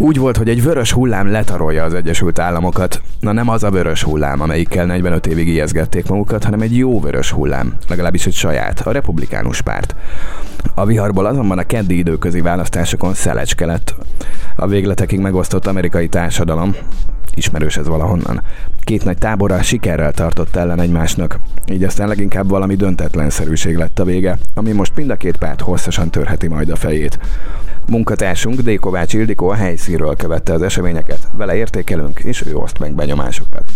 Úgy volt, hogy egy vörös hullám letarolja az Egyesült Államokat. Na nem az a vörös hullám, amelyikkel 45 évig ijeszgették magukat, hanem egy jó vörös hullám, legalábbis egy saját, a republikánus párt. A viharból azonban a keddi időközi választásokon szelecske lett. A végletekig megosztott amerikai társadalom, ismerős ez valahonnan. Két nagy táborral sikerrel tartott ellen egymásnak, így aztán leginkább valami döntetlenszerűség lett a vége, ami most mind a két párt hosszasan törheti majd a fejét. Munkatársunk D. Kovács Ildikó a helyszínről követte az eseményeket, vele értékelünk, és ő oszt meg benyomásokat.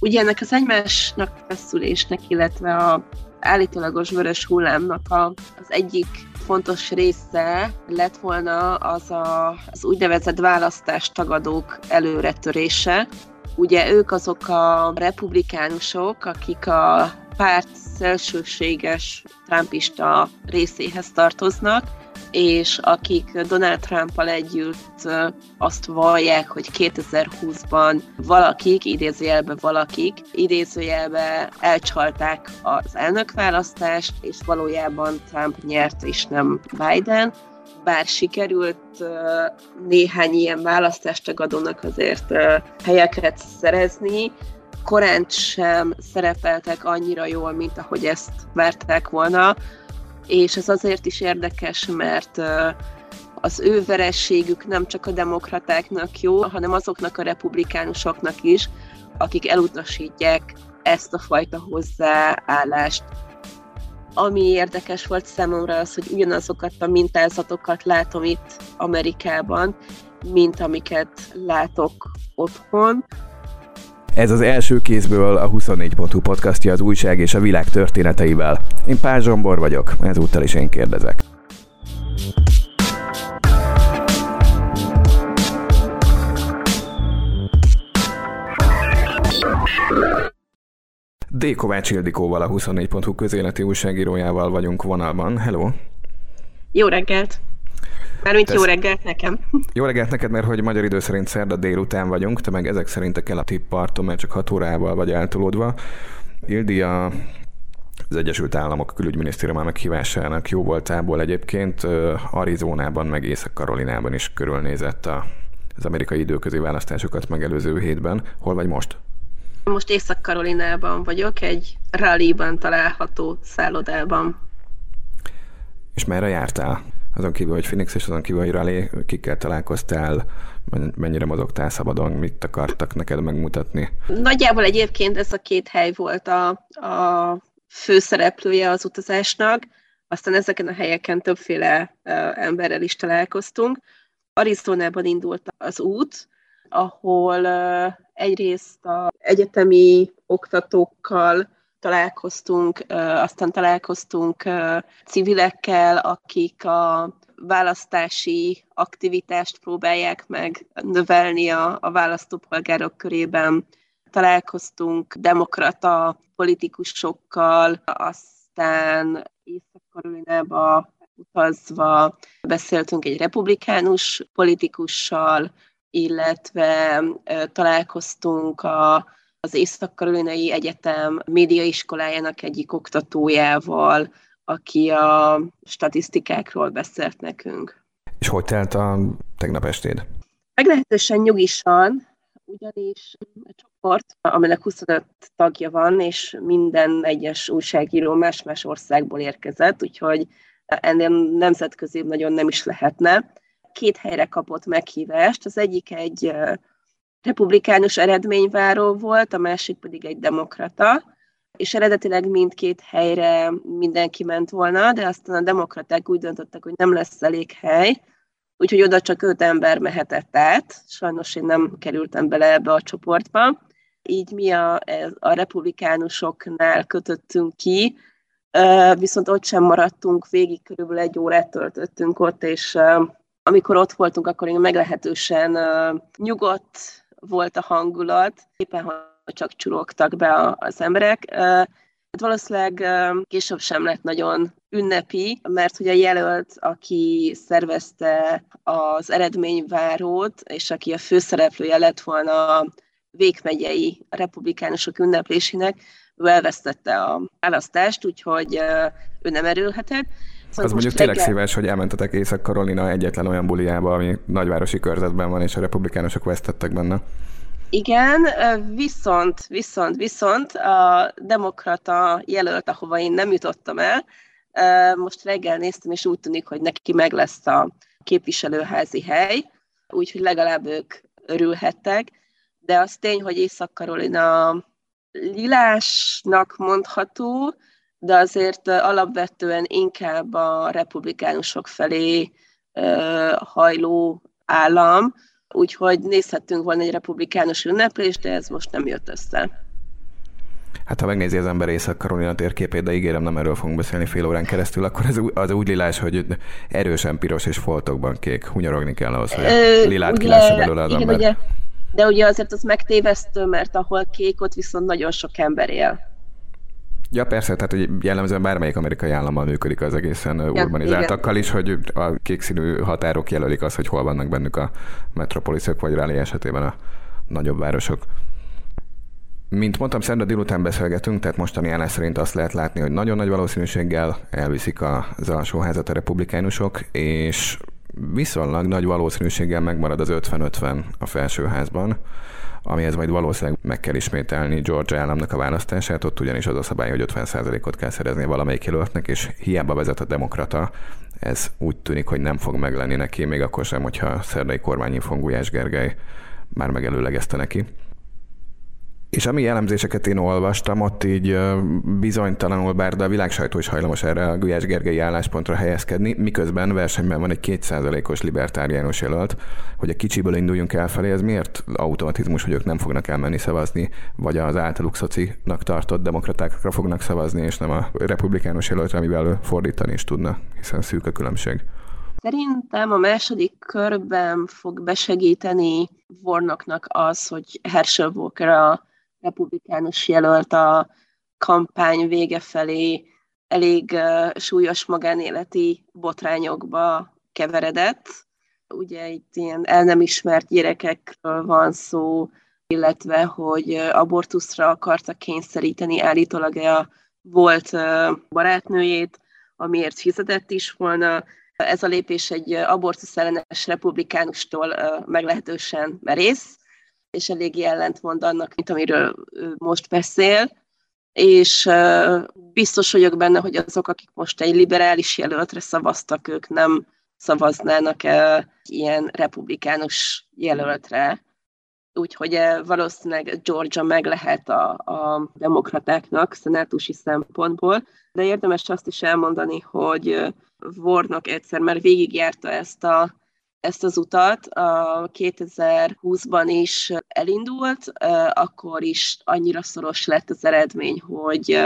Ugye ennek az egymásnak feszülésnek, illetve a állítólagos vörös hullámnak a, az egyik fontos része lett volna az a, az úgynevezett választástagadók előretörése. Ugye ők azok a republikánusok, akik a párt szélsőséges trumpista részéhez tartoznak, és akik Donald Trump-al együtt azt vallják, hogy 2020-ban valakik, idézőjelben valakik, idézőjelben elcsalták az elnökválasztást, és valójában Trump nyert, és nem Biden. Bár sikerült néhány ilyen választástagadónak azért helyeket szerezni, korán sem szerepeltek annyira jól, mint ahogy ezt várták volna és ez azért is érdekes, mert az ő verességük nem csak a demokratáknak jó, hanem azoknak a republikánusoknak is, akik elutasítják ezt a fajta hozzáállást. Ami érdekes volt számomra az, hogy ugyanazokat a mintázatokat látom itt Amerikában, mint amiket látok otthon, ez az első kézből a 24.hu podcastja az újság és a világ történeteivel. Én Pál Zsombor vagyok, ezúttal is én kérdezek. D. Kovács Ildikóval, a 24.hu közéleti újságírójával vagyunk vonalban. Hello! Jó reggelt! Mármint Tesz... jó reggelt nekem. Jó reggelt neked, mert hogy magyar idő szerint szerda délután vagyunk, te meg ezek szerint a keleti parton, mert csak 6 órával vagy eltolódva. Ildi a az Egyesült Államok külügyminisztériuma meghívásának jó voltából egyébként Arizonában, meg Észak-Karolinában is körülnézett a, az amerikai időközi választásokat megelőző hétben. Hol vagy most? Most Észak-Karolinában vagyok, egy rallyban található szállodában. És merre jártál? Azon kívül, hogy Phoenix és azon kívül, hogy Raleigh, kikkel találkoztál, mennyire mozogtál szabadon, mit akartak neked megmutatni? Nagyjából egyébként ez a két hely volt a, a főszereplője az utazásnak, aztán ezeken a helyeken többféle emberrel is találkoztunk. Arizonában indult az út, ahol egyrészt a egyetemi oktatókkal találkoztunk, aztán találkoztunk civilekkel, akik a választási aktivitást próbálják meg növelni a, a választópolgárok körében. Találkoztunk demokrata politikusokkal, aztán Észak-Karolinába utazva beszéltünk egy republikánus politikussal, illetve találkoztunk a az Észak-Karolinai Egyetem médiaiskolájának egyik oktatójával, aki a statisztikákról beszélt nekünk. És hogy telt a tegnap estéd? Meglehetősen nyugisan, ugyanis a csoport, aminek 25 tagja van, és minden egyes újságíró más-más országból érkezett, úgyhogy ennél nemzetközi nagyon nem is lehetne. Két helyre kapott meghívást, az egyik egy republikánus eredményváró volt, a másik pedig egy demokrata, és eredetileg mindkét helyre mindenki ment volna, de aztán a demokraták úgy döntöttek, hogy nem lesz elég hely, úgyhogy oda csak öt ember mehetett át. Sajnos én nem kerültem bele ebbe a csoportba. Így mi a, a republikánusoknál kötöttünk ki, viszont ott sem maradtunk végig, körülbelül egy órát töltöttünk ott, és amikor ott voltunk, akkor én meglehetősen nyugodt, volt a hangulat, éppen hogy csak csurogtak be az emberek. Hát valószínűleg később sem lett nagyon ünnepi, mert hogy a jelölt, aki szervezte az eredményvárót, és aki a főszereplője lett volna a végmegyei republikánusok ünneplésének, ő elvesztette a választást, úgyhogy ő nem erőlhetett. Szóval az mondjuk tényleg reggel... szíves, hogy elmentetek Észak-Karolina egyetlen olyan buliába, ami nagyvárosi körzetben van, és a republikánusok vesztettek benne. Igen, viszont, viszont, viszont a demokrata jelölt, ahova én nem jutottam el, most reggel néztem, és úgy tűnik, hogy neki meg lesz a képviselőházi hely, úgyhogy legalább ők örülhettek, de az tény, hogy Észak-Karolina lilásnak mondható, de azért alapvetően inkább a republikánusok felé hajló állam, úgyhogy nézhettünk volna egy republikánus ünneplést, de ez most nem jött össze. Hát ha megnézi az ember Észak-Karolina térképét, de ígérem, nem erről fogunk beszélni fél órán keresztül, akkor ez az úgy lilás, hogy erősen piros és foltokban kék. Hunyorogni kell ahhoz, hogy a lilát kilássa belőle az igen, ember. Ugye, de ugye azért az megtévesztő, mert ahol kék, ott viszont nagyon sok ember él. Ja, persze, tehát hogy jellemzően bármelyik amerikai állammal működik az egészen ja, urbanizáltakkal is, hogy a kék színű határok jelölik azt, hogy hol vannak bennük a metropoliszok, vagy Raleigh esetében a nagyobb városok. Mint mondtam, szerda délután beszélgetünk, tehát mostani állás szerint azt lehet látni, hogy nagyon nagy valószínűséggel elviszik az alsóházat a republikánusok, és viszonylag nagy valószínűséggel megmarad az 50-50 a felsőházban, amihez majd valószínűleg meg kell ismételni Georgia államnak a választását, ott ugyanis az a szabály, hogy 50%-ot kell szerezni valamelyik jelöltnek, és hiába vezet a demokrata, ez úgy tűnik, hogy nem fog meglenni neki, még akkor sem, hogyha a szerdai kormányinfon Gulyás Gergely már megelőlegezte neki. És ami jellemzéseket én olvastam, ott így bizonytalanul, bár de a világsajtó is hajlamos erre a Gulyás Gergely álláspontra helyezkedni, miközben versenyben van egy kétszázalékos libertáriánus jelölt, hogy a kicsiből induljunk elfelé, ez miért automatizmus, hogy ők nem fognak elmenni szavazni, vagy az általuk szocinak tartott demokratákra fognak szavazni, és nem a republikánus jelöltre, amivel fordítani is tudna, hiszen szűk a különbség. Szerintem a második körben fog besegíteni Warnocknak az, hogy Herschel Walker a republikánus jelölt a kampány vége felé elég súlyos magánéleti botrányokba keveredett. Ugye itt ilyen el nem ismert gyerekekről van szó, illetve hogy abortuszra akarta kényszeríteni állítólag a volt barátnőjét, amiért fizetett is volna. Ez a lépés egy abortusz ellenes republikánustól meglehetősen merész, és eléggé ellentmond annak, mint amiről most beszél, és biztos vagyok benne, hogy azok, akik most egy liberális jelöltre szavaztak, ők nem szavaznának ilyen republikánus jelöltre. Úgyhogy valószínűleg Georgia meg lehet a, a demokratáknak szenátusi szempontból, de érdemes azt is elmondani, hogy Warnock egyszer már végigjárta ezt a ezt az utat. A 2020-ban is elindult, akkor is annyira szoros lett az eredmény, hogy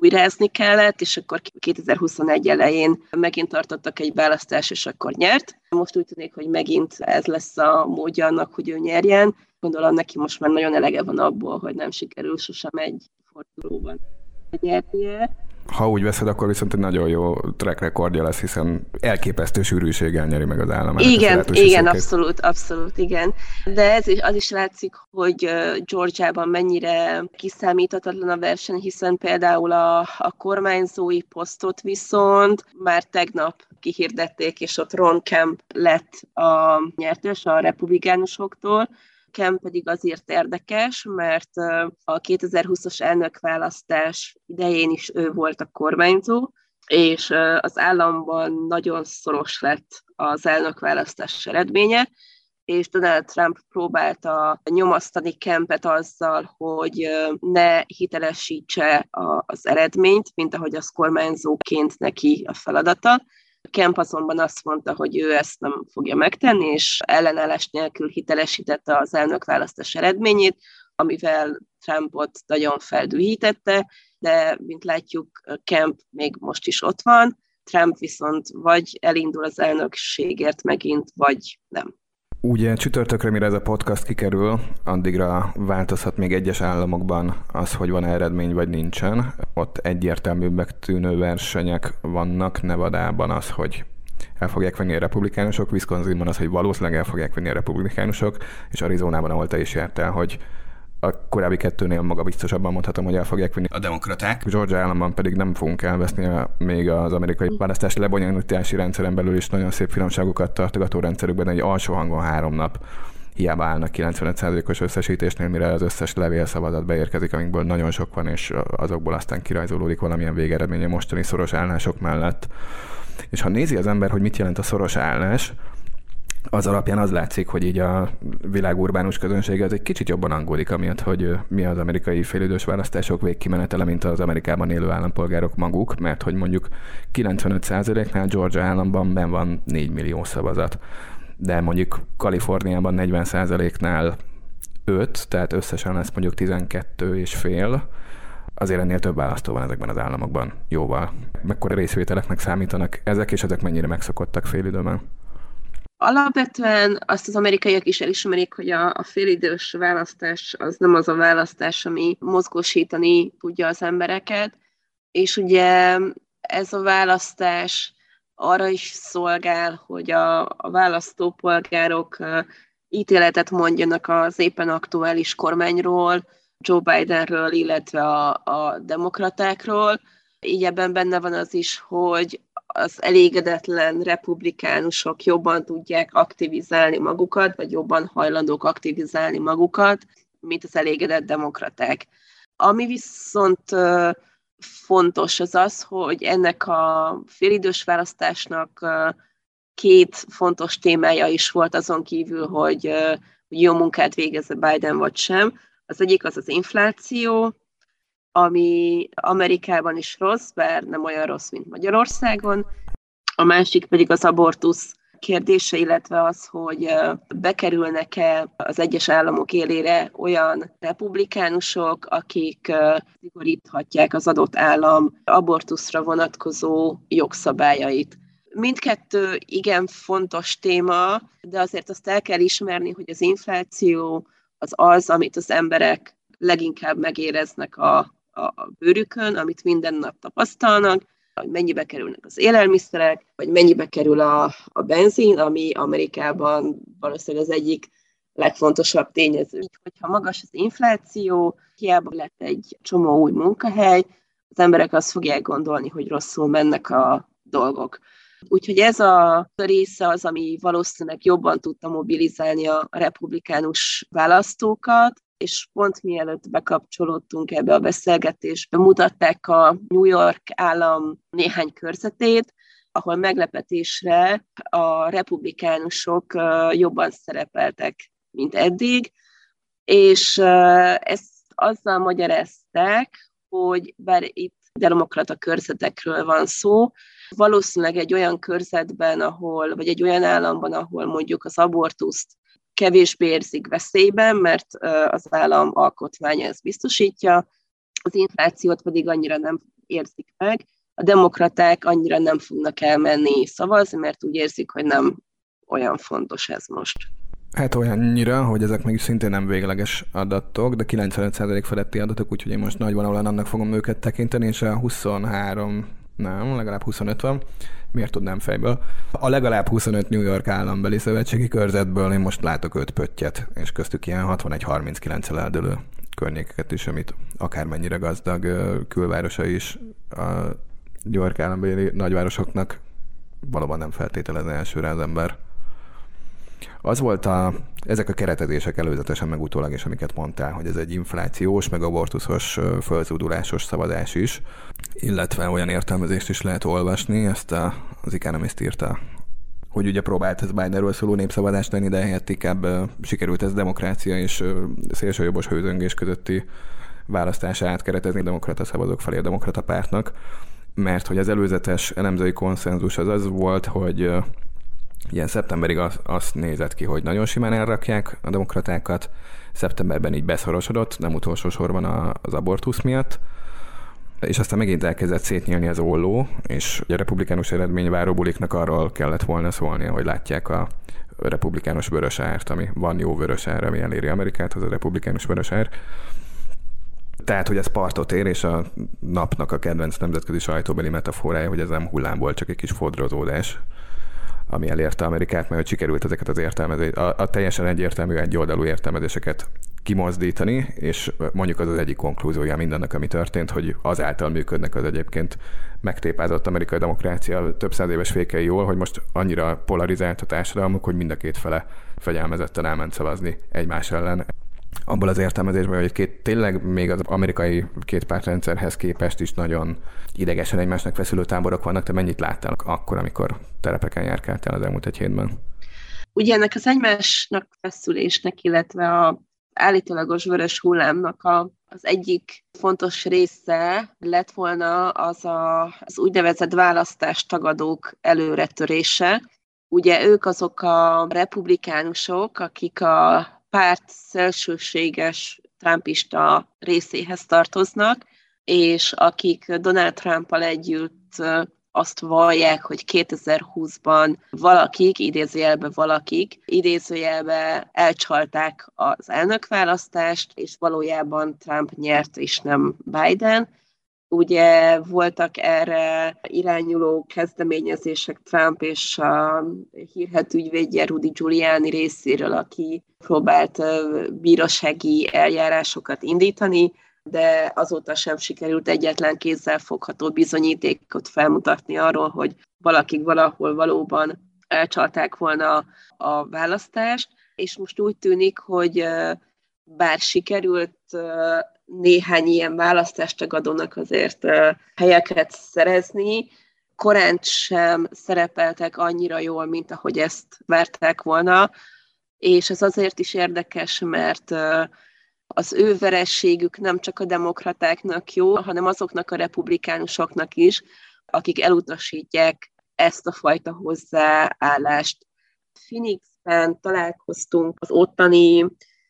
újrázni kellett, és akkor 2021 elején megint tartottak egy választás, és akkor nyert. Most úgy tűnik, hogy megint ez lesz a módja annak, hogy ő nyerjen. Gondolom neki most már nagyon elege van abból, hogy nem sikerül sosem egy fordulóban nyernie ha úgy veszed, akkor viszont egy nagyon jó track rekordja lesz, hiszen elképesztő sűrűséggel nyeri meg az állam. Igen, igen, abszolút, abszolút, igen. De ez is, az is látszik, hogy Georgiában mennyire kiszámíthatatlan a verseny, hiszen például a, a kormányzói posztot viszont már tegnap kihirdették, és ott Ron Kemp lett a nyertes a republikánusoktól, Kemp pedig azért érdekes, mert a 2020-as elnökválasztás idején is ő volt a kormányzó, és az államban nagyon szoros lett az elnökválasztás eredménye, és Donald Trump próbálta nyomasztani Kempet azzal, hogy ne hitelesítse az eredményt, mint ahogy az kormányzóként neki a feladata, Kemp azonban azt mondta, hogy ő ezt nem fogja megtenni, és ellenállás nélkül hitelesítette az elnökválasztás eredményét, amivel Trumpot nagyon feldühítette, de mint látjuk, Kemp még most is ott van, Trump viszont vagy elindul az elnökségért megint, vagy nem. Ugye csütörtökre, mire ez a podcast kikerül, addigra változhat még egyes államokban az, hogy van eredmény vagy nincsen. Ott egyértelműbbek tűnő versenyek vannak, Nevadában az, hogy el fogják venni a republikánusok, Wisconsinban az, hogy valószínűleg el fogják venni a republikánusok, és Arizonában, ahol te is jártál, hogy a korábbi kettőnél maga biztosabban mondhatom, hogy el fogják vinni a demokraták. Georgia államban pedig nem fogunk elveszni a, még az amerikai választási lebonyolítási rendszeren belül is nagyon szép finomságokat tartogató rendszerükben egy alsó hangon három nap hiába állnak 95%-os összesítésnél, mire az összes levélszavazat beérkezik, amikből nagyon sok van, és azokból aztán kirajzolódik valamilyen végeredménye mostani szoros állások mellett. És ha nézi az ember, hogy mit jelent a szoros állás, az alapján az látszik, hogy így a világ urbánus közönsége az egy kicsit jobban aggódik, amiatt, hogy mi az amerikai félidős választások végkimenetele, mint az Amerikában élő állampolgárok maguk, mert hogy mondjuk 95%-nál Georgia államban ben van 4 millió szavazat, de mondjuk Kaliforniában 40%-nál 5, tehát összesen lesz mondjuk 12 és fél, azért ennél több választó van ezekben az államokban, jóval. Mekkora részvételeknek számítanak ezek, és ezek mennyire megszokottak félidőben? Alapvetően azt az amerikaiak is elismerik, hogy a, a félidős választás az nem az a választás, ami mozgósítani tudja az embereket, és ugye ez a választás arra is szolgál, hogy a, a választópolgárok ítéletet mondjanak az éppen aktuális kormányról, Joe Bidenről, illetve a, a demokratákról. Így ebben benne van az is, hogy az elégedetlen republikánusok jobban tudják aktivizálni magukat, vagy jobban hajlandók aktivizálni magukat, mint az elégedett demokraták. Ami viszont fontos az az, hogy ennek a félidős választásnak két fontos témája is volt azon kívül, hogy, jó munkát végez Biden vagy sem. Az egyik az az infláció, ami Amerikában is rossz, bár nem olyan rossz, mint Magyarországon. A másik pedig az abortusz kérdése, illetve az, hogy bekerülnek-e az egyes államok élére olyan republikánusok, akik szigoríthatják az adott állam abortuszra vonatkozó jogszabályait. Mindkettő igen fontos téma, de azért azt el kell ismerni, hogy az infláció az az, amit az emberek leginkább megéreznek a, a bőrükön, amit minden nap tapasztalnak, hogy mennyibe kerülnek az élelmiszerek, vagy mennyibe kerül a, a benzin, ami Amerikában valószínűleg az egyik legfontosabb tényező. Így, hogyha magas az infláció, hiába lett egy csomó új munkahely, az emberek azt fogják gondolni, hogy rosszul mennek a dolgok. Úgyhogy ez a része az, ami valószínűleg jobban tudta mobilizálni a republikánus választókat, és pont mielőtt bekapcsolódtunk ebbe a beszélgetésbe, mutatták a New York állam néhány körzetét, ahol meglepetésre a republikánusok jobban szerepeltek, mint eddig, és ezt azzal magyarázták, hogy bár itt demokrata körzetekről van szó, valószínűleg egy olyan körzetben, ahol, vagy egy olyan államban, ahol mondjuk az abortuszt kevésbé érzik veszélyben, mert az állam alkotmánya ezt biztosítja, az inflációt pedig annyira nem érzik meg. A demokraták annyira nem fognak elmenni szavazni, mert úgy érzik, hogy nem olyan fontos ez most. Hát olyannyira, hogy ezek még szintén nem végleges adatok, de 95% feletti adatok, úgyhogy én most nagy vonalon annak fogom őket tekinteni, és a 23 nem, legalább 25 van. Miért tudnám fejből? A legalább 25 New York állambeli szövetségi körzetből én most látok 5 pöttyet, és köztük ilyen 61-39 eldőlő környékeket is, amit akármennyire gazdag külvárosa is a New York állambeli nagyvárosoknak valóban nem feltételezne elsőre az ember. Az volt a, ezek a keretezések előzetesen meg utólag is, amiket mondtál, hogy ez egy inflációs, meg abortuszos, fölzúdulásos szavazás is, illetve olyan értelmezést is lehet olvasni, ezt a, az Economist írta hogy ugye próbált ez Bidenről szóló népszavazást tenni, de helyett inkább sikerült ez demokrácia és szélsőjobbos hőzöngés közötti választása átkeretezni demokrata szavazók felé a demokrata pártnak, mert hogy az előzetes elemzői konszenzus az az volt, hogy Ilyen szeptemberig az, azt nézett ki, hogy nagyon simán elrakják a demokratákat, szeptemberben így beszorosodott, nem utolsó sorban az abortusz miatt, és aztán megint elkezdett szétnyílni az olló, és a republikánus eredmény váróbuliknak arról kellett volna szólnia, hogy látják a republikánus vörösárt, ami van jó vörösár, ami eléri Amerikát, az a republikánus vörösár. Tehát, hogy ez partot ér, és a napnak a kedvenc nemzetközi sajtóbeli metaforája, hogy ez nem hullámból, csak egy kis fodrozódás ami elérte Amerikát, mert hogy sikerült ezeket az értelmezés, a, a teljesen egyértelmű egyoldalú értelmezéseket kimozdítani, és mondjuk az az egyik konklúziója mindennek, ami történt, hogy azáltal működnek az egyébként megtépázott amerikai demokrácia több száz éves fékei jól, hogy most annyira polarizált a társadalmuk, hogy mind a két fele fegyelmezetten elment szavazni egymás ellen abból az értelmezésben, hogy két, tényleg még az amerikai kétpártrendszerhez képest is nagyon idegesen egymásnak feszülő táborok vannak. Te mennyit láttál akkor, amikor terepeken járkáltál az elmúlt egy hétben? Ugye ennek az egymásnak feszülésnek, illetve a állítólagos vörös hullámnak a, az egyik fontos része lett volna az a, az úgynevezett választástagadók előretörése. Ugye ők azok a republikánusok, akik a párt szélsőséges trumpista részéhez tartoznak, és akik Donald Trumpal együtt azt vallják, hogy 2020-ban valakik, idézőjelbe valakik, idézőjelbe elcsalták az elnökválasztást, és valójában Trump nyert, és nem Biden. Ugye voltak erre irányuló kezdeményezések Trump és a hírhet ügyvédje Rudy Giuliani részéről, aki próbált bírósági eljárásokat indítani, de azóta sem sikerült egyetlen kézzel fogható bizonyítékot felmutatni arról, hogy valakik valahol valóban elcsalták volna a választást, és most úgy tűnik, hogy bár sikerült néhány ilyen választástagadónak azért helyeket szerezni, korán sem szerepeltek annyira jól, mint ahogy ezt várták volna, és ez azért is érdekes, mert az ő verességük nem csak a demokratáknak jó, hanem azoknak a republikánusoknak is, akik elutasítják ezt a fajta hozzáállást. Phoenixben találkoztunk az ottani,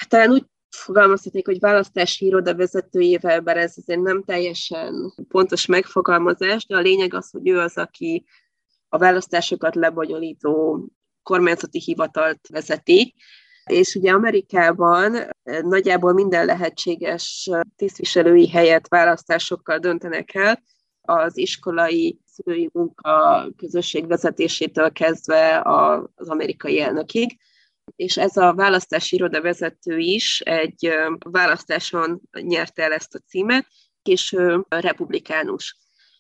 talán úgy fogalmazhatnék, hogy választási iroda vezetőjével, bár ez azért nem teljesen pontos megfogalmazás, de a lényeg az, hogy ő az, aki a választásokat lebonyolító kormányzati hivatalt vezeti, és ugye Amerikában eh, nagyjából minden lehetséges eh, tisztviselői helyet választásokkal döntenek el, az iskolai szülői munka közösség vezetésétől kezdve az amerikai elnökig. És ez a választási iroda vezető is egy választáson nyerte el ezt a címet, és republikánus.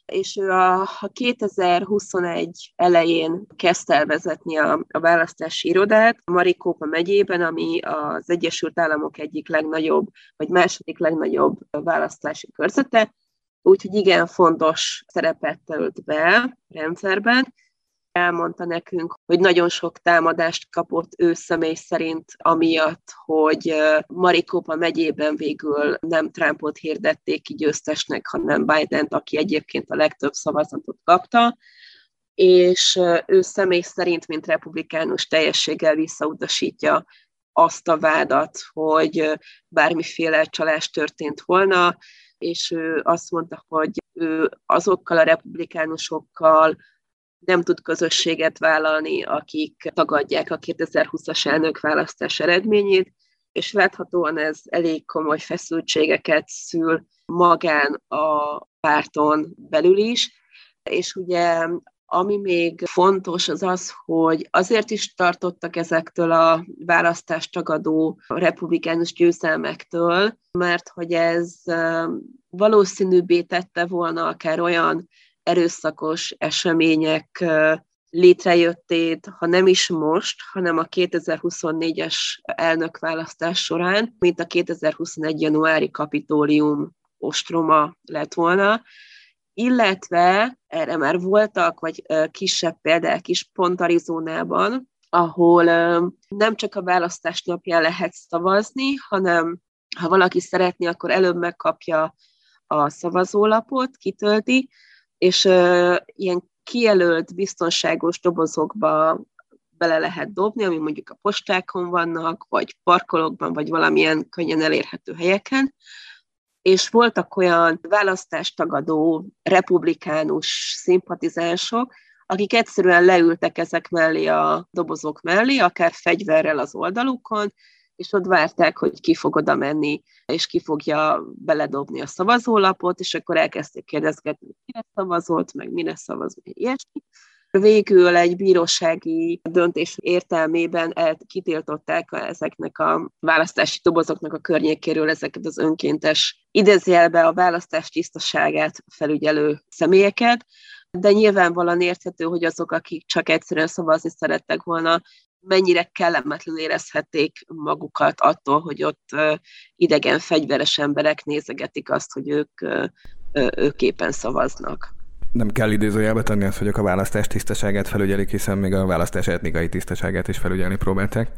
És ő a 2021 elején kezdte el vezetni a, a választási irodát Marikópa megyében, ami az Egyesült Államok egyik legnagyobb, vagy második legnagyobb választási körzete, úgyhogy igen fontos szerepet tölt be rendszerben, elmondta nekünk, hogy nagyon sok támadást kapott ő személy szerint, amiatt, hogy Maricopa megyében végül nem Trumpot hirdették ki győztesnek, hanem biden aki egyébként a legtöbb szavazatot kapta, és ő személy szerint, mint republikánus teljességgel visszautasítja azt a vádat, hogy bármiféle csalás történt volna, és ő azt mondta, hogy ő azokkal a republikánusokkal, nem tud közösséget vállalni, akik tagadják a 2020-as elnökválasztás eredményét, és láthatóan ez elég komoly feszültségeket szül magán a párton belül is, és ugye ami még fontos az az, hogy azért is tartottak ezektől a választást tagadó republikánus győzelmektől, mert hogy ez valószínűbbé tette volna akár olyan erőszakos események létrejöttét, ha nem is most, hanem a 2024-es elnökválasztás során, mint a 2021. januári kapitólium ostroma lett volna, illetve erre már voltak, vagy kisebb példák is pont Arizonában, ahol nem csak a választás napján lehet szavazni, hanem ha valaki szeretné, akkor előbb megkapja a szavazólapot, kitölti, és ilyen kijelölt, biztonságos dobozokba bele lehet dobni, ami mondjuk a postákon vannak, vagy parkolókban, vagy valamilyen könnyen elérhető helyeken. És voltak olyan választástagadó republikánus szimpatizánsok, akik egyszerűen leültek ezek mellé a dobozok mellé, akár fegyverrel az oldalukon, és ott várták, hogy ki fog oda menni, és ki fogja beledobni a szavazólapot, és akkor elkezdték kérdezgetni, kire szavazott, meg mire szavaz, meg ilyesmi. Végül egy bírósági döntés értelmében el, kitiltották ezeknek a választási dobozoknak a környékéről ezeket az önkéntes idézjelbe a választás tisztaságát felügyelő személyeket, de nyilvánvalóan érthető, hogy azok, akik csak egyszerűen szavazni szerettek volna, mennyire kellemetlen érezhették magukat attól, hogy ott idegen fegyveres emberek nézegetik azt, hogy ők, ők éppen szavaznak. Nem kell idézőjelbe tenni azt, hogy a választás tisztaságát felügyelik, hiszen még a választás etnikai tisztaságát is felügyelni próbálták.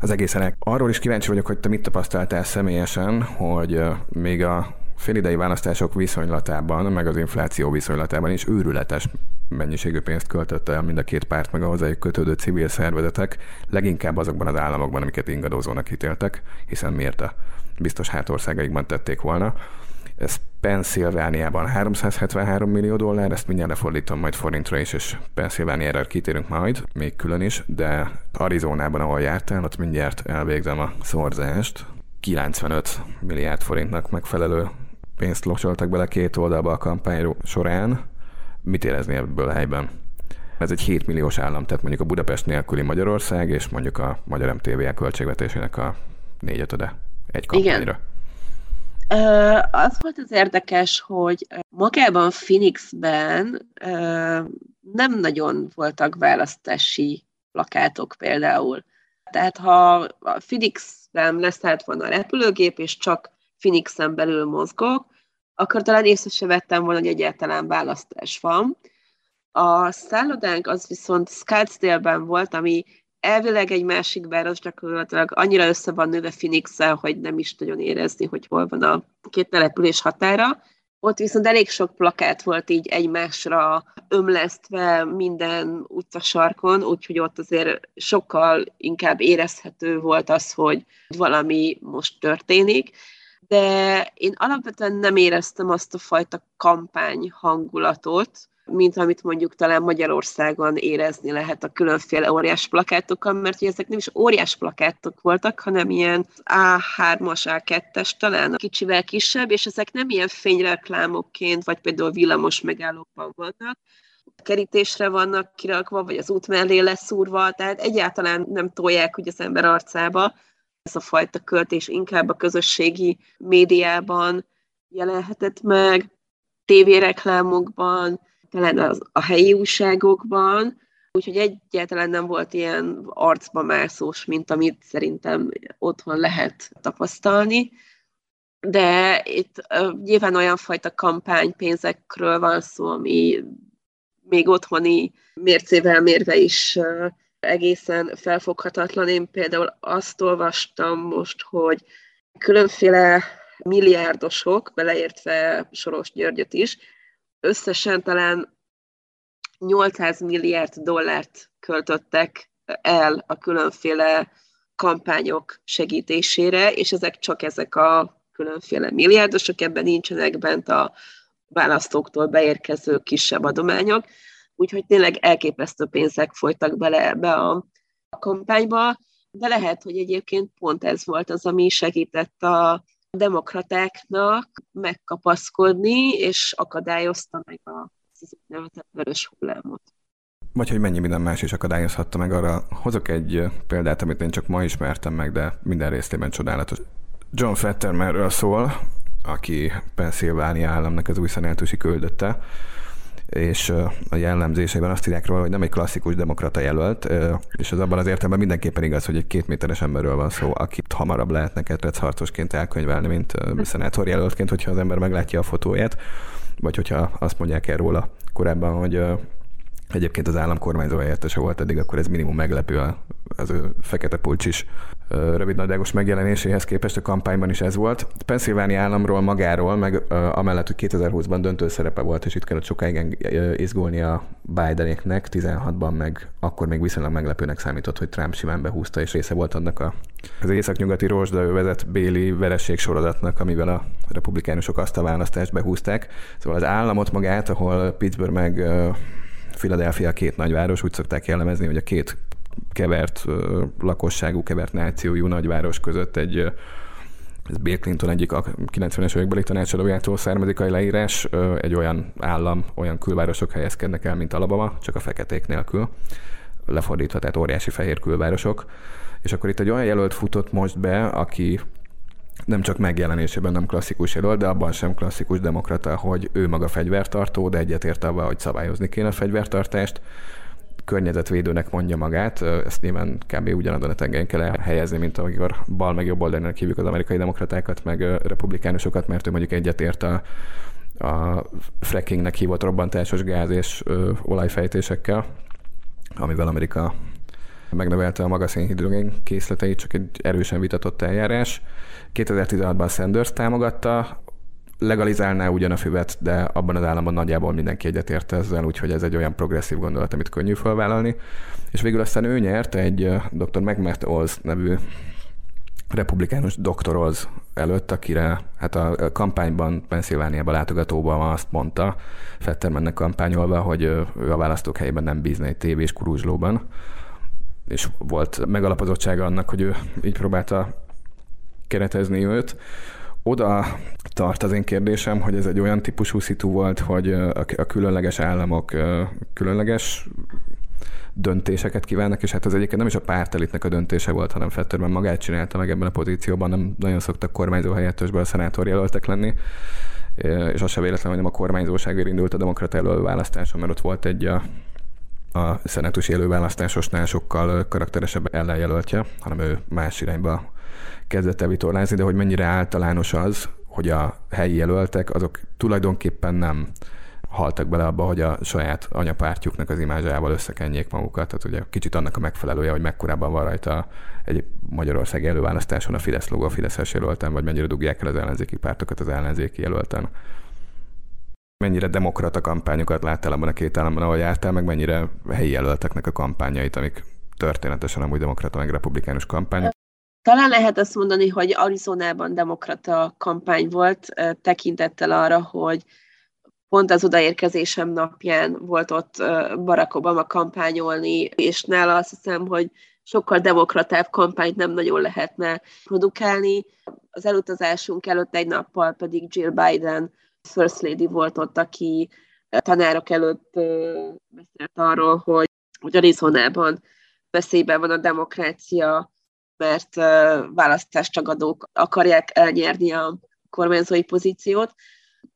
Az egészen arról is kíváncsi vagyok, hogy te mit tapasztaltál személyesen, hogy még a félidei választások viszonylatában, meg az infláció viszonylatában is őrületes mennyiségű pénzt költött el mind a két párt, meg a hozzájuk kötődő civil szervezetek, leginkább azokban az államokban, amiket ingadozónak ítéltek, hiszen miért a biztos hátországaikban tették volna. Ez Pennsylvániában 373 millió dollár, ezt mindjárt lefordítom majd forintra is, és Pennsylvániára kitérünk majd, még külön is, de Arizonában, ahol jártál, ott mindjárt elvégzem a szorzást. 95 milliárd forintnak megfelelő pénzt locsoltak bele két oldalba a kampány során. Mit érezni ebből a helyben? Ez egy 7 milliós állam, tehát mondjuk a Budapest nélküli Magyarország, és mondjuk a Magyar MTV költségvetésének a négyötöde egy kampányra. Igen. Az volt az érdekes, hogy magában Phoenixben nem nagyon voltak választási plakátok például. Tehát ha a Phoenixben leszállt volna a repülőgép, és csak Phoenixen belül mozgok, akkor talán észre se vettem volna, hogy egyáltalán választás van. A szállodánk az viszont Scottsdale-ben volt, ami elvileg egy másik város gyakorlatilag annyira össze van nőve phoenix hogy nem is nagyon érezni, hogy hol van a két település határa. Ott viszont elég sok plakát volt így egymásra ömlesztve minden utcasarkon, úgyhogy ott azért sokkal inkább érezhető volt az, hogy valami most történik de én alapvetően nem éreztem azt a fajta kampány hangulatot, mint amit mondjuk talán Magyarországon érezni lehet a különféle óriás plakátokkal, mert ugye ezek nem is óriás plakátok voltak, hanem ilyen A3-as, A2-es, talán kicsivel kisebb, és ezek nem ilyen fényreklámokként, vagy például villamos megállókban vannak, kerítésre vannak kirakva, vagy az út mellé leszúrva, tehát egyáltalán nem tolják ugye az ember arcába, ez a fajta költés inkább a közösségi médiában jelenhetett meg, tévéreklámokban, talán az, a helyi újságokban, úgyhogy egyáltalán nem volt ilyen arcba mászós, mint amit szerintem otthon lehet tapasztalni. De itt uh, nyilván olyan fajta kampánypénzekről van szó, ami még otthoni mércével mérve is uh, egészen felfoghatatlan. Én például azt olvastam most, hogy különféle milliárdosok, beleértve Soros Györgyöt is, összesen talán 800 milliárd dollárt költöttek el a különféle kampányok segítésére, és ezek csak ezek a különféle milliárdosok, ebben nincsenek bent a választóktól beérkező kisebb adományok úgyhogy tényleg elképesztő pénzek folytak bele ebbe a, kampányba, de lehet, hogy egyébként pont ez volt az, ami segített a demokratáknak megkapaszkodni, és akadályozta meg a úgynevezett vörös hullámot. Vagy hogy mennyi minden más is akadályozhatta meg. Arra hozok egy példát, amit én csak ma ismertem meg, de minden részében csodálatos. John Fettermerről szól, aki Pennsylvania államnak az új szenátusi küldötte, és a jellemzéseiben azt írják róla, hogy nem egy klasszikus demokrata jelölt, és az abban az értelemben mindenképpen igaz, hogy egy két méteres emberről van szó, akit hamarabb lehetne harcosként elkönyvelni, mint szenátor jelöltként, hogyha az ember meglátja a fotóját, vagy hogyha azt mondják el róla korábban, hogy egyébként az államkormányzó helyettese volt eddig, akkor ez minimum meglepő az ő fekete pulcsis rövidnadrágos megjelenéséhez képest a kampányban is ez volt. Pennsylvania államról magáról, meg amellett, hogy 2020-ban döntő szerepe volt, és itt kellett sokáig izgulni a Bidenéknek, 16-ban meg akkor még viszonylag meglepőnek számított, hogy Trump simán behúzta, és része volt annak a, az északnyugati rozsda vezet Béli vereség sorozatnak, amivel a republikánusok azt a választást behúzták. Szóval az államot magát, ahol Pittsburgh meg Philadelphia két nagyváros, úgy szokták jellemezni, hogy a két kevert lakosságú, kevert nációjú nagyváros között egy ez Bill Clinton egyik a 90-es évekbeli tanácsadójától származik a leírás, egy olyan állam, olyan külvárosok helyezkednek el, mint Alabama, csak a feketék nélkül, lefordítva, tehát óriási fehér külvárosok. És akkor itt egy olyan jelölt futott most be, aki nem csak megjelenésében nem klasszikus jelölt, de abban sem klasszikus demokrata, hogy ő maga fegyvertartó, de egyetért abban, hogy szabályozni kéne a fegyvertartást környezetvédőnek mondja magát, ezt nyilván kb. ugyanazon a tengelyen kell helyezni, mint amikor bal meg jobb oldalnak hívjuk az amerikai demokratákat, meg republikánusokat, mert ő mondjuk egyetért a, a frackingnek hívott robbantásos gáz és ö, olajfejtésekkel, amivel Amerika megnövelte a magas szénhidrogén készleteit, csak egy erősen vitatott eljárás. 2016-ban Sanders támogatta, legalizálná ugyan a füvet, de abban az államban nagyjából mindenki egyetért ezzel, úgyhogy ez egy olyan progresszív gondolat, amit könnyű felvállalni. És végül aztán ő nyert egy dr. Megmet Oz nevű republikánus doktor Oz előtt, akire hát a kampányban Pennsylvániában látogatóban azt mondta, Fettermennek kampányolva, hogy ő a választók helyében nem bízna egy tévés kuruzslóban, és volt megalapozottsága annak, hogy ő így próbálta keretezni őt. Oda tart az én kérdésem, hogy ez egy olyan típusú szitu volt, hogy a különleges államok különleges döntéseket kívánnak, és hát az egyébként nem is a pártelitnek a döntése volt, hanem Fetterben magát csinálta meg ebben a pozícióban, nem nagyon szoktak kormányzó helyettesből a szenátor jelöltek lenni, és az se véletlen, hogy nem a kormányzóságért indult a demokrata előválasztáson, mert ott volt egy a, a szenátusi előválasztásosnál sokkal karakteresebb ellenjelöltje, hanem ő más irányba kezdett el vitorlázni, de hogy mennyire általános az, hogy a helyi jelöltek azok tulajdonképpen nem haltak bele abba, hogy a saját anyapártjuknak az imázsával összekenjék magukat. Tehát ugye kicsit annak a megfelelője, hogy mekkorában van rajta egy Magyarország előválasztáson a Fidesz logó a Fideszes jelölten, vagy mennyire dugják el az ellenzéki pártokat az ellenzéki jelölten. Mennyire demokrata kampányokat láttál abban a két államban, ahol jártál, meg mennyire helyi jelölteknek a kampányait, amik történetesen amúgy demokrata meg republikánus kampányok. Talán lehet azt mondani, hogy Arizonában demokrata kampány volt, tekintettel arra, hogy pont az odaérkezésem napján volt ott Barack Obama kampányolni, és nála azt hiszem, hogy sokkal demokratább kampányt nem nagyon lehetne produkálni. Az elutazásunk előtt egy nappal pedig Jill Biden First Lady volt ott, aki tanárok előtt beszélt arról, hogy, hogy Arizonában veszélyben van a demokrácia, mert választástagadók akarják elnyerni a kormányzói pozíciót.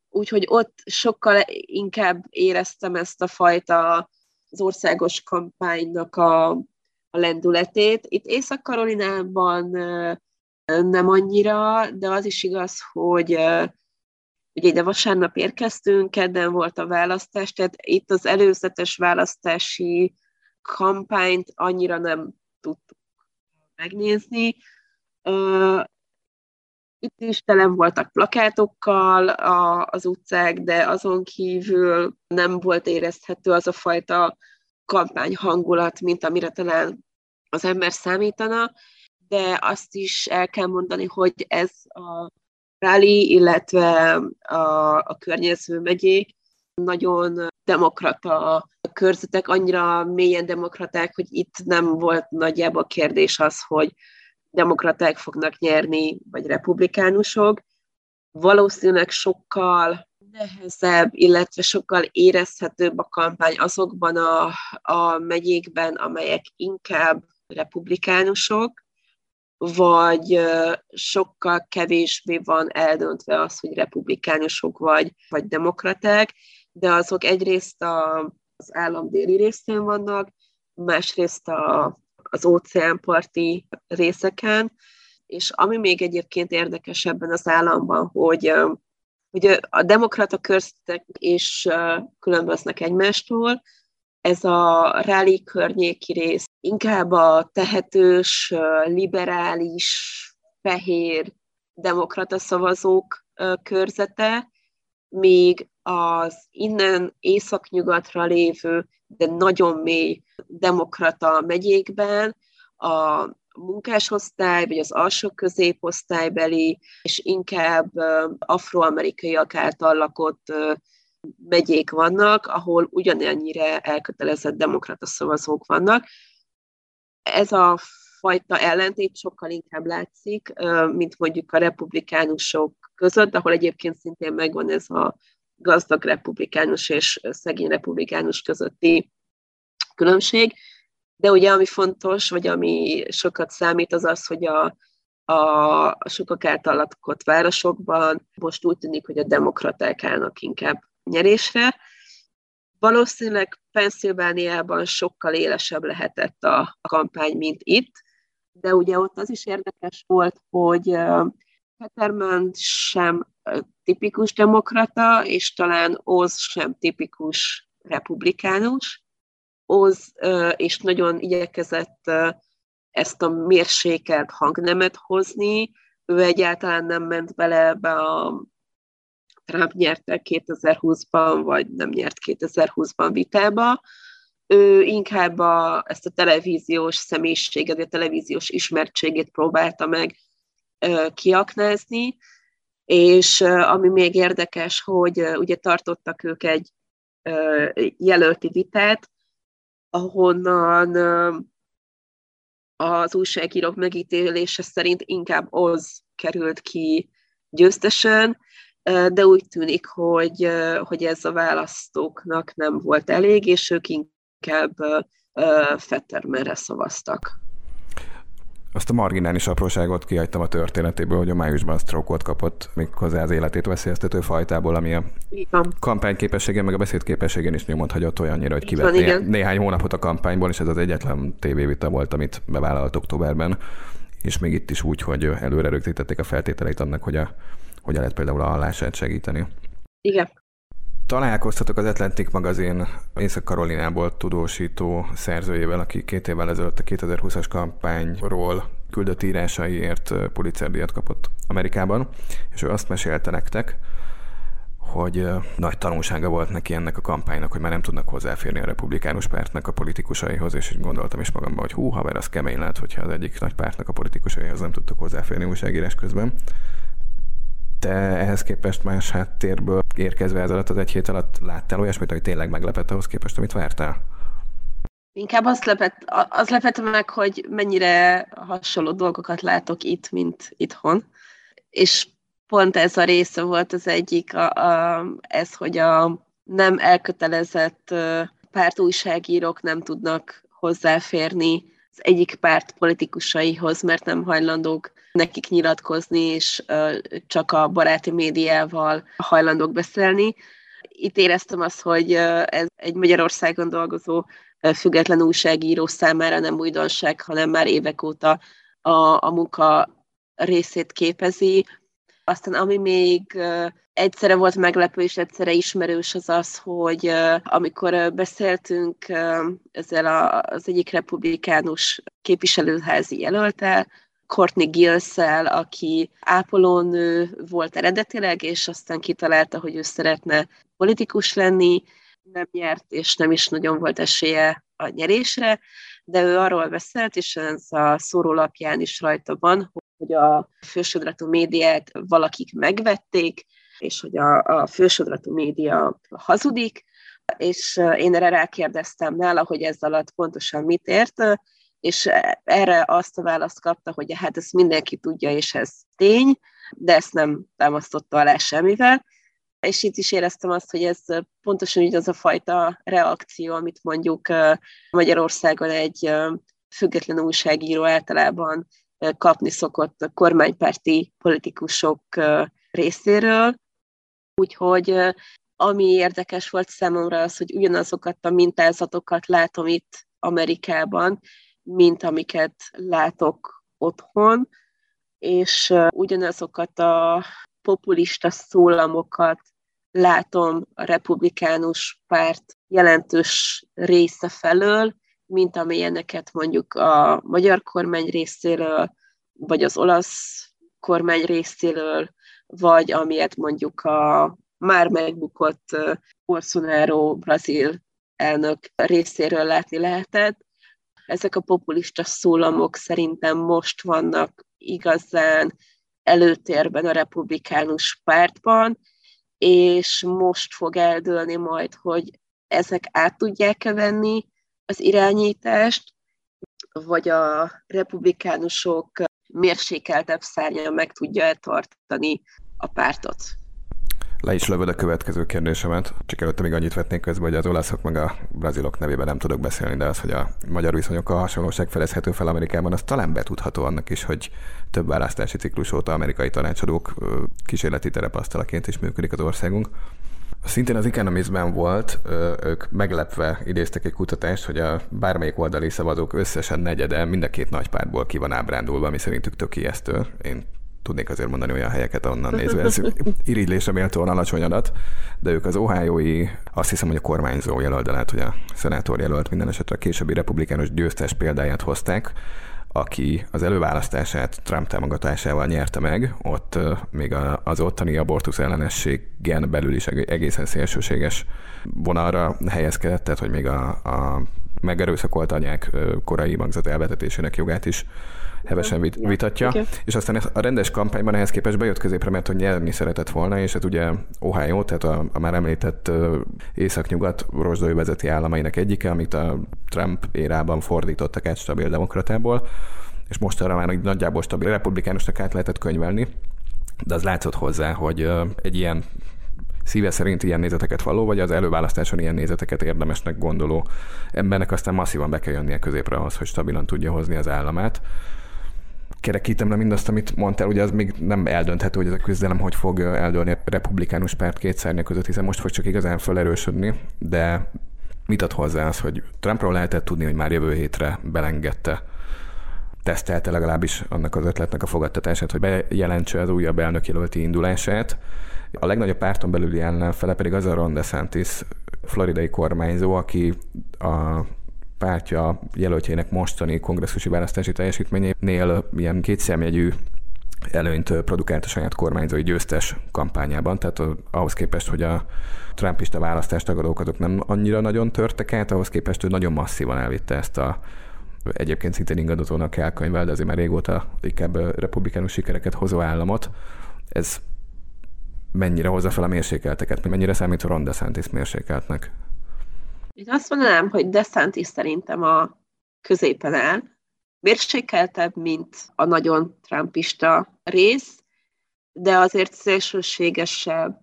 Úgyhogy ott sokkal inkább éreztem ezt a fajta az országos kampánynak a, a lendületét. Itt Észak-Karolinában nem annyira, de az is igaz, hogy ugye ide vasárnap érkeztünk, kedden volt a választás, tehát itt az előzetes választási kampányt annyira nem tudtuk megnézni. Itt is tele voltak plakátokkal az utcák, de azon kívül nem volt érezhető az a fajta kampány hangulat, mint amire talán az ember számítana, de azt is el kell mondani, hogy ez a Rally, illetve a, a környező megyék nagyon demokrata körzetek, annyira mélyen demokraták, hogy itt nem volt nagyjából kérdés az, hogy demokraták fognak nyerni, vagy republikánusok. Valószínűleg sokkal nehezebb, illetve sokkal érezhetőbb a kampány azokban a, a megyékben, amelyek inkább republikánusok, vagy sokkal kevésbé van eldöntve az, hogy republikánusok vagy, vagy demokraták, de azok egyrészt a, az állam déli részén vannak, másrészt a, az óceánparti részeken, és ami még egyébként érdekes ebben az államban, hogy, hogy a demokrata köztek is különböznek egymástól, ez a rally környéki rész inkább a tehetős, liberális, fehér demokrata szavazók körzete, míg az innen északnyugatra lévő, de nagyon mély demokrata megyékben a munkásosztály, vagy az alsó középosztálybeli, és inkább afroamerikaiak által lakott megyék vannak, ahol ugyanennyire elkötelezett demokrata szavazók vannak. Ez a fajta ellentét sokkal inkább látszik, mint mondjuk a republikánusok között, ahol egyébként szintén megvan ez a gazdag republikánus és szegény republikánus közötti különbség. De ugye ami fontos, vagy ami sokat számít, az az, hogy a, a sokak által városokban most úgy tűnik, hogy a demokraták állnak inkább nyerésre. Valószínűleg Pennsylvániában sokkal élesebb lehetett a, a kampány, mint itt, de ugye ott az is érdekes volt, hogy Peterman sem tipikus demokrata, és talán Oz sem tipikus republikánus. Oz és nagyon igyekezett ezt a mérsékelt hangnemet hozni, ő egyáltalán nem ment bele ebbe a Trump nyerte 2020-ban, vagy nem nyert 2020-ban vitába. Ő inkább a, ezt a televíziós személyiséget, a televíziós ismertségét próbálta meg ö, kiaknázni, és ö, ami még érdekes, hogy ö, ugye tartottak ők egy ö, jelölti vitát, ahonnan ö, az újságírók megítélése szerint inkább az került ki győztesen, de úgy tűnik, hogy, hogy ez a választóknak nem volt elég, és ők inkább Fettermerre szavaztak. Azt a marginális apróságot kihagytam a történetéből, hogy a májusban stroke kapott, méghozzá az életét veszélyeztető fajtából, ami a kampányképességén, meg a beszédképességén is nyomot hagyott olyannyira, hogy kivett né- néhány hónapot a kampányból, és ez az egyetlen tévévita volt, amit bevállalt októberben, és még itt is úgy, hogy előre rögzítették a feltételeit annak, hogy a hogyan lehet például a hallását segíteni. Igen. Találkoztatok az Atlantic magazin Észak-Karolinából tudósító szerzőjével, aki két évvel ezelőtt a 2020-as kampányról küldött írásaiért Pulitzer díjat kapott Amerikában, és ő azt mesélte nektek, hogy nagy tanulsága volt neki ennek a kampánynak, hogy már nem tudnak hozzáférni a republikánus pártnak a politikusaihoz, és így gondoltam is magamban, hogy hú, haver, az kemény lehet, hogyha az egyik nagy pártnak a politikusaihoz nem tudtak hozzáférni újságírás közben. Te ehhez képest más háttérből érkezve ez alatt az egy hét alatt láttál olyasmit, hogy tényleg meglepett ahhoz képest, amit vártál? Inkább azt lepett, az lepett meg, hogy mennyire hasonló dolgokat látok itt, mint itthon. És pont ez a része volt az egyik, a, a, ez, hogy a nem elkötelezett pártújságírók nem tudnak hozzáférni az egyik párt politikusaihoz, mert nem hajlandók nekik nyilatkozni, és csak a baráti médiával hajlandók beszélni. Itt éreztem azt, hogy ez egy Magyarországon dolgozó független újságíró számára nem újdonság, hanem már évek óta a, a munka részét képezi. Aztán ami még egyszerre volt meglepő és egyszerre ismerős az az, hogy amikor beszéltünk ezzel az egyik republikánus képviselőházi jelöltel, Courtney gills aki ápolónő volt eredetileg, és aztán kitalálta, hogy ő szeretne politikus lenni, nem nyert, és nem is nagyon volt esélye a nyerésre, de ő arról beszélt, és ez a szórólapján is rajta van, hogy a fősodratú médiát valakik megvették, és hogy a, a fősodratú média hazudik, és én erre rákérdeztem nála, hogy ez alatt pontosan mit ért, és erre azt a választ kapta, hogy hát ezt mindenki tudja, és ez tény, de ezt nem támasztotta alá semmivel. És itt is éreztem azt, hogy ez pontosan így az a fajta reakció, amit mondjuk Magyarországon egy független újságíró általában kapni szokott a kormánypárti politikusok részéről. Úgyhogy ami érdekes volt számomra az, hogy ugyanazokat a mintázatokat látom itt Amerikában, mint amiket látok otthon, és ugyanazokat a populista szólamokat látom a republikánus párt jelentős része felől, mint amilyeneket mondjuk a magyar kormány részéről, vagy az olasz kormány részéről, vagy amilyet mondjuk a már megbukott Bolsonaro brazil elnök részéről látni lehetett ezek a populista szólamok szerintem most vannak igazán előtérben a republikánus pártban, és most fog eldőlni majd, hogy ezek át tudják-e venni az irányítást, vagy a republikánusok mérsékeltebb szárnya meg tudja tartani a pártot. Le is lövöd a következő kérdésemet, csak előtte még annyit vetnék közben, hogy az olaszok meg a brazilok nevében nem tudok beszélni, de az, hogy a magyar viszonyokkal hasonlóság felezhető fel Amerikában, az talán betudható annak is, hogy több választási ciklus óta amerikai tanácsadók kísérleti terepasztalaként is működik az országunk. Szintén az Economistben volt, ők meglepve idéztek egy kutatást, hogy a bármelyik oldali szavazók összesen negyede mind a két nagy pártból ki van ábrándulva, ami szerintük tök ijesztő. Én tudnék azért mondani olyan helyeket onnan nézve, ez irigylésre méltóan alacsony adat, de ők az ohio azt hiszem, hogy a kormányzó jelölt, lehet, hogy a szenátor jelölt minden esetre a későbbi republikánus győztes példáját hozták, aki az előválasztását Trump támogatásával nyerte meg, ott még az ottani abortusz ellenességen belül is egészen szélsőséges vonalra helyezkedett, tehát hogy még a, a megerőszakolt anyák korai magzat elvetetésének jogát is hevesen vit, vitatja, okay. és aztán a rendes kampányban ehhez képest bejött középre, mert hogy nyerni szeretett volna, és hát ugye Ohio, tehát a, a már említett észak-nyugat rozsdói vezeti államainak egyike, amit a Trump érában fordítottak át stabil demokratából, és most arra már nagyjából stabil republikánusnak át lehetett könyvelni, de az látszott hozzá, hogy egy ilyen szíve szerint ilyen nézeteket való, vagy az előválasztáson ilyen nézeteket érdemesnek gondoló embernek aztán masszívan be kell jönnie középre ahhoz, hogy stabilan tudja hozni az államát kerekítem le mindazt, amit mondtál, ugye az még nem eldönthető, hogy ez a küzdelem hogy fog eldőlni a republikánus párt két szárnya között, hiszen most fog csak igazán felerősödni, de mit ad hozzá az, hogy Trumpról lehetett tudni, hogy már jövő hétre belengedte tesztelte legalábbis annak az ötletnek a fogadtatását, hogy bejelentse az újabb elnökjelölti indulását. A legnagyobb párton belüli ellenfele pedig az a Ron DeSantis, floridai kormányzó, aki a pártja jelöltjének mostani kongresszusi választási teljesítményénél ilyen kétszemjegyű előnyt produkált a saját kormányzói győztes kampányában, tehát ahhoz képest, hogy a trumpista választást tagadók azok nem annyira nagyon törtek át, ahhoz képest ő nagyon masszívan elvitte ezt a egyébként szintén ingadozónak elkönyvel, de azért már régóta inkább republikánus sikereket hozó államot. Ez mennyire hozza fel a mérsékelteket, mennyire számít Ron DeSantis mérsékeltnek? Én azt mondanám, hogy DeSantis szerintem a középen áll, mérsékeltebb, mint a nagyon trumpista rész, de azért szélsőségesebb,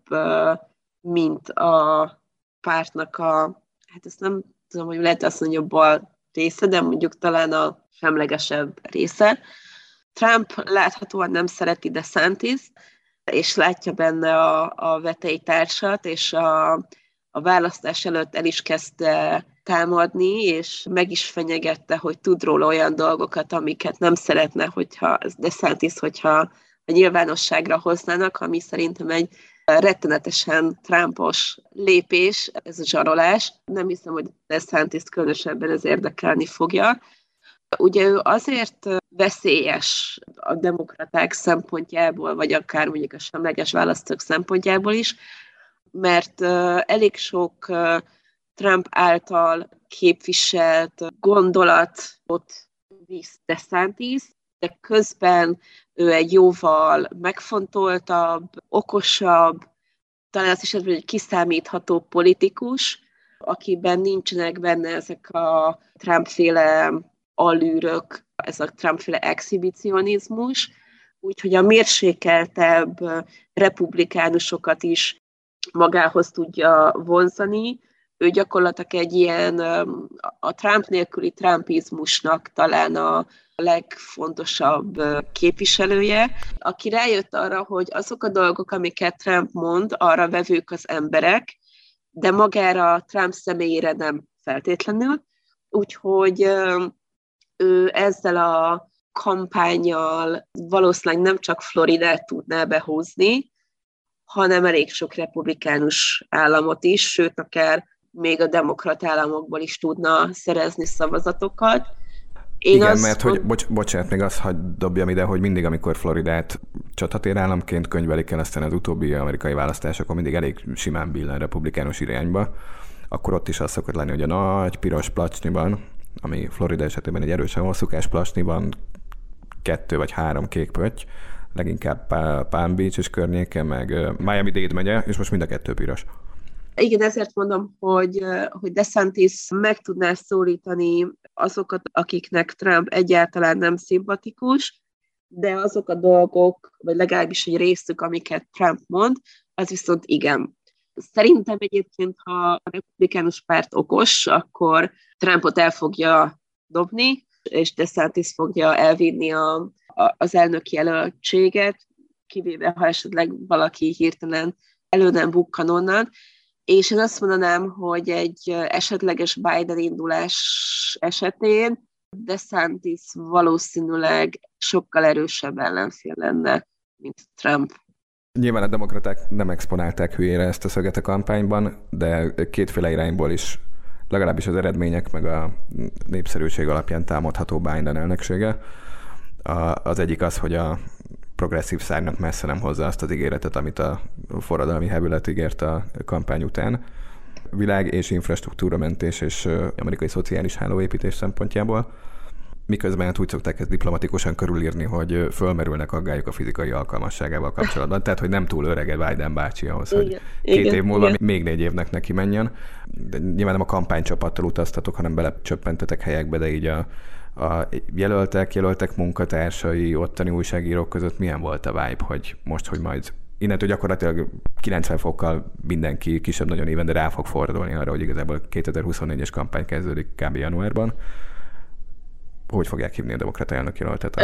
mint a pártnak a, hát ezt nem tudom, hogy lehet azt mondani, a bal része, de mondjuk talán a semlegesebb része. Trump láthatóan nem szereti DeSantis, és látja benne a, a veteitársat, és a, a választás előtt el is kezdte támadni, és meg is fenyegette, hogy tud róla olyan dolgokat, amiket nem szeretne, hogyha DeSantis, hogyha a nyilvánosságra hoznának, ami szerintem egy rettenetesen Trumpos lépés, ez a zsarolás. Nem hiszem, hogy DeSantis különösebben ez érdekelni fogja. Ugye ő azért veszélyes a demokraták szempontjából, vagy akár mondjuk a semleges választók szempontjából is, mert elég sok Trump által képviselt gondolatot visz DeSantis, de közben ő egy jóval megfontoltabb, okosabb, talán azt is hogy egy kiszámítható politikus, akiben nincsenek benne ezek a Trump-féle alűrök, ez a Trump-féle exhibicionizmus, úgyhogy a mérsékeltebb republikánusokat is magához tudja vonzani. Ő gyakorlatilag egy ilyen a Trump nélküli trumpizmusnak talán a legfontosabb képviselője, aki rájött arra, hogy azok a dolgok, amiket Trump mond, arra vevők az emberek, de magára Trump személyére nem feltétlenül. Úgyhogy ő ezzel a kampányjal valószínűleg nem csak Floridát tudná behúzni, hanem elég sok republikánus államot is, sőt, akár még a demokrat államokból is tudna szerezni szavazatokat. Én Igen, mert hogy, bocs, bocsánat, még azt hagy dobjam ide, hogy mindig, amikor Floridát csatatér államként könyvelik el, aztán az utóbbi amerikai választásokon mindig elég simán billen republikánus irányba, akkor ott is az szokott lenni, hogy a nagy piros placsniban, ami Florida esetében egy erősen hosszúkás placsniban, kettő vagy három kék pötty, leginkább Palm Beach és környéke, meg Miami-Dade megye, és most mind a kettő piros. Igen, ezért mondom, hogy, hogy DeSantis meg tudná szólítani azokat, akiknek Trump egyáltalán nem szimpatikus, de azok a dolgok, vagy legalábbis egy részük, amiket Trump mond, az viszont igen. Szerintem egyébként, ha a republikánus párt okos, akkor Trumpot el fogja dobni, és DeSantis fogja elvinni a, az elnök jelöltséget, kivéve ha esetleg valaki hirtelen elő nem bukkan onnan. És én azt mondanám, hogy egy esetleges Biden indulás esetén DeSantis valószínűleg sokkal erősebb ellenfél lenne, mint Trump. Nyilván a demokraták nem exponálták hülyére ezt a szöget a kampányban, de kétféle irányból is legalábbis az eredmények meg a népszerűség alapján támadható Biden elnöksége. Az egyik az, hogy a progresszív szárnak messze nem hozza azt az ígéretet, amit a forradalmi hevület ígért a kampány után. Világ és infrastruktúra mentés és amerikai szociális hálóépítés szempontjából miközben hát úgy szokták ezt diplomatikusan körülírni, hogy fölmerülnek aggályok a fizikai alkalmasságával kapcsolatban. Tehát, hogy nem túl öreg Biden bácsi ahhoz, igen, hogy két igen, év múlva igen. még négy évnek neki menjen. De nyilván nem a kampánycsapattal utaztatok, hanem belecsöppentetek helyekbe, de így a, a jelöltek, jelöltek munkatársai, ottani újságírók között milyen volt a vibe, hogy most, hogy majd innentől gyakorlatilag 90 fokkal mindenki kisebb-nagyon éven, de rá fog fordulni arra, hogy igazából 2024-es kampány kezdődik kb. januárban hogy fogják hívni a demokrata elnök jelöltet?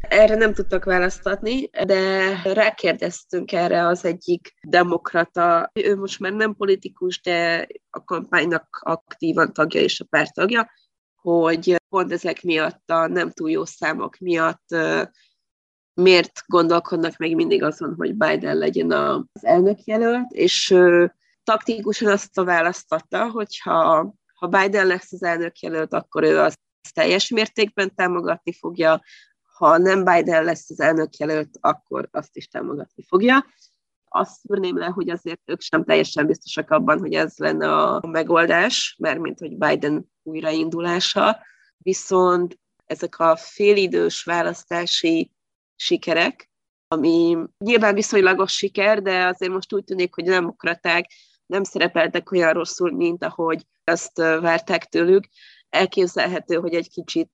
Erre nem tudtak választatni, de rákérdeztünk erre az egyik demokrata, ő most már nem politikus, de a kampánynak aktívan tagja és a párt tagja, hogy pont ezek miatt, a nem túl jó számok miatt miért gondolkodnak még mindig azon, hogy Biden legyen az elnökjelölt, és taktikusan azt a választotta, hogyha ha Biden lesz az elnökjelölt, akkor ő az teljes mértékben támogatni fogja, ha nem Biden lesz az elnökjelölt, akkor azt is támogatni fogja. Azt szűrném le, hogy azért ők sem teljesen biztosak abban, hogy ez lenne a megoldás, mert mint hogy Biden újraindulása, viszont ezek a félidős választási sikerek, ami nyilván viszonylagos siker, de azért most úgy tűnik, hogy a demokraták nem szerepeltek olyan rosszul, mint ahogy azt várták tőlük. Elképzelhető, hogy egy kicsit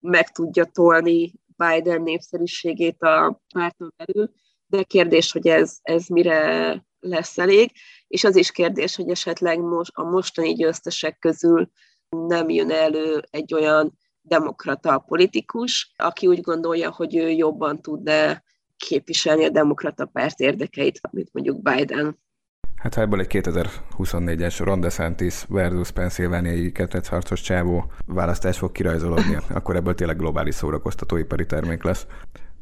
meg tudja tolni Biden népszerűségét a párton belül, de kérdés, hogy ez, ez mire lesz elég, és az is kérdés, hogy esetleg most, a mostani győztesek közül nem jön elő egy olyan demokrata politikus, aki úgy gondolja, hogy ő jobban tudna képviselni a demokrata párt érdekeit, mint mondjuk Biden. Hát ha ebből egy 2024-es Ron DeSantis versus Pennsylvania-i harcos csávó választás fog kirajzolódni, akkor ebből tényleg globális szórakoztatóipari termék lesz.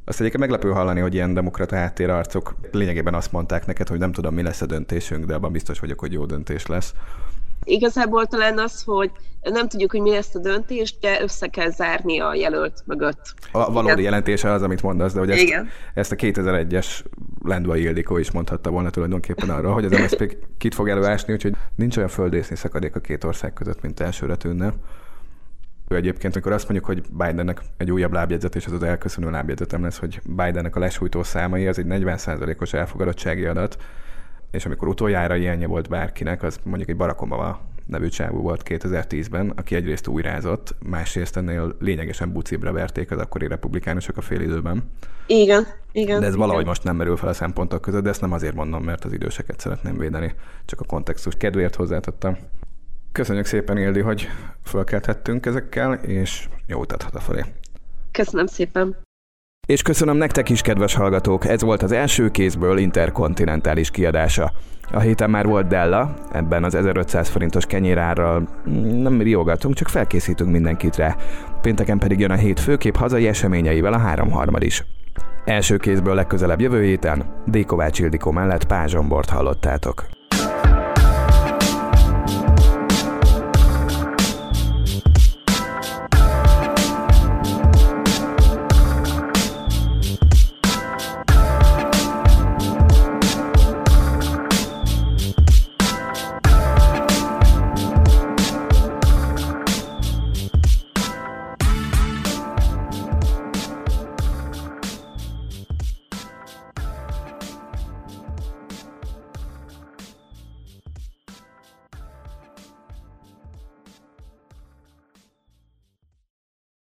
Azt egyébként meglepő hallani, hogy ilyen demokrata háttérarcok lényegében azt mondták neked, hogy nem tudom, mi lesz a döntésünk, de abban biztos vagyok, hogy jó döntés lesz. Igazából talán az, hogy nem tudjuk, hogy mi lesz a döntés, de össze kell zárni a jelölt mögött. A valódi Igen. jelentése az, amit mondasz, de hogy ezt, Igen. ezt a 2001-es Lendvai Ildikó is mondhatta volna tulajdonképpen arra, hogy az MSZP kit fog előásni, úgyhogy nincs olyan földészni szakadék a két ország között, mint elsőre tűnne. Ő egyébként, amikor azt mondjuk, hogy Bidennek egy újabb lábjegyzet, és az az elköszönő lábjegyzetem lesz, hogy Bidennek a lesújtó számai, az egy 40%-os elfogadottsági adat, és amikor utoljára ilyenje volt bárkinek, az mondjuk egy Barack Obama nevű csávú volt 2010-ben, aki egyrészt újrázott, másrészt ennél lényegesen bucibra verték az akkori republikánusok a félidőben. Igen, igen. De ez igen. valahogy most nem merül fel a szempontok között, de ezt nem azért mondom, mert az időseket szeretném védeni, csak a kontextus kedvéért hozzátettem. Köszönjük szépen, Ildi, hogy fölkelthettünk ezekkel, és jó utat hazafelé. Köszönöm szépen. És köszönöm nektek is, kedves hallgatók, ez volt az első kézből interkontinentális kiadása. A héten már volt Della, ebben az 1500 forintos kenyérárral nem riogatunk, csak felkészítünk mindenkit rá. Pénteken pedig jön a hét főkép hazai eseményeivel a háromharmad is. Első kézből legközelebb jövő héten D. Ildikó mellett Pázsombort hallottátok.